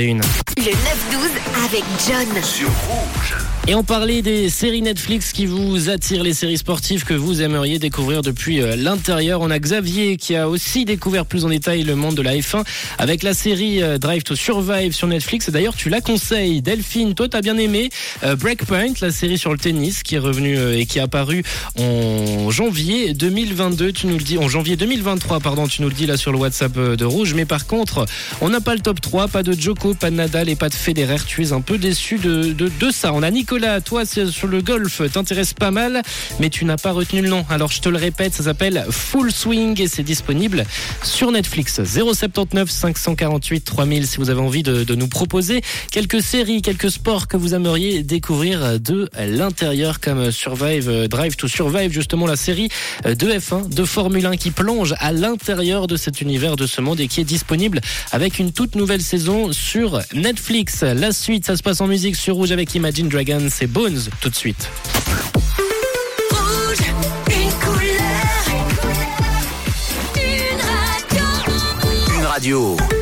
Une. Le 9-12 avec John. sur rouge. Et on parlait des séries Netflix qui vous attirent, les séries sportives que vous aimeriez découvrir depuis euh, l'intérieur. On a Xavier qui a aussi découvert plus en détail le monde de la F1 avec la série euh, Drive to Survive sur Netflix. Et D'ailleurs, tu la conseilles. Delphine, toi, t'as bien aimé euh, Breakpoint, la série sur le tennis qui est revenue et qui est apparue en janvier 2022. Tu nous le dis, en janvier 2023, pardon, tu nous le dis là sur le WhatsApp de Rouge. Mais par contre, on n'a pas le top 3, pas de Pas de Nadal et pas de Federer. Tu es un peu déçu de, de, ça. On a Nicolas, toi sur le golf, t'intéresse pas mal, mais tu n'as pas retenu le nom. Alors je te le répète, ça s'appelle Full Swing et c'est disponible sur Netflix. 079 548 3000 si vous avez envie de, de nous proposer quelques séries, quelques sports que vous aimeriez découvrir de l'intérieur comme Survive, Drive to Survive, justement la série de F1, de Formule 1 qui plonge à l'intérieur de cet univers, de ce monde et qui est disponible avec une toute nouvelle saison sur Netflix. La suite, ça se passe en musique sur Rouge avec Imagine Dragons et Bones tout de suite. Rouge, une couleur. Une radio. Une radio.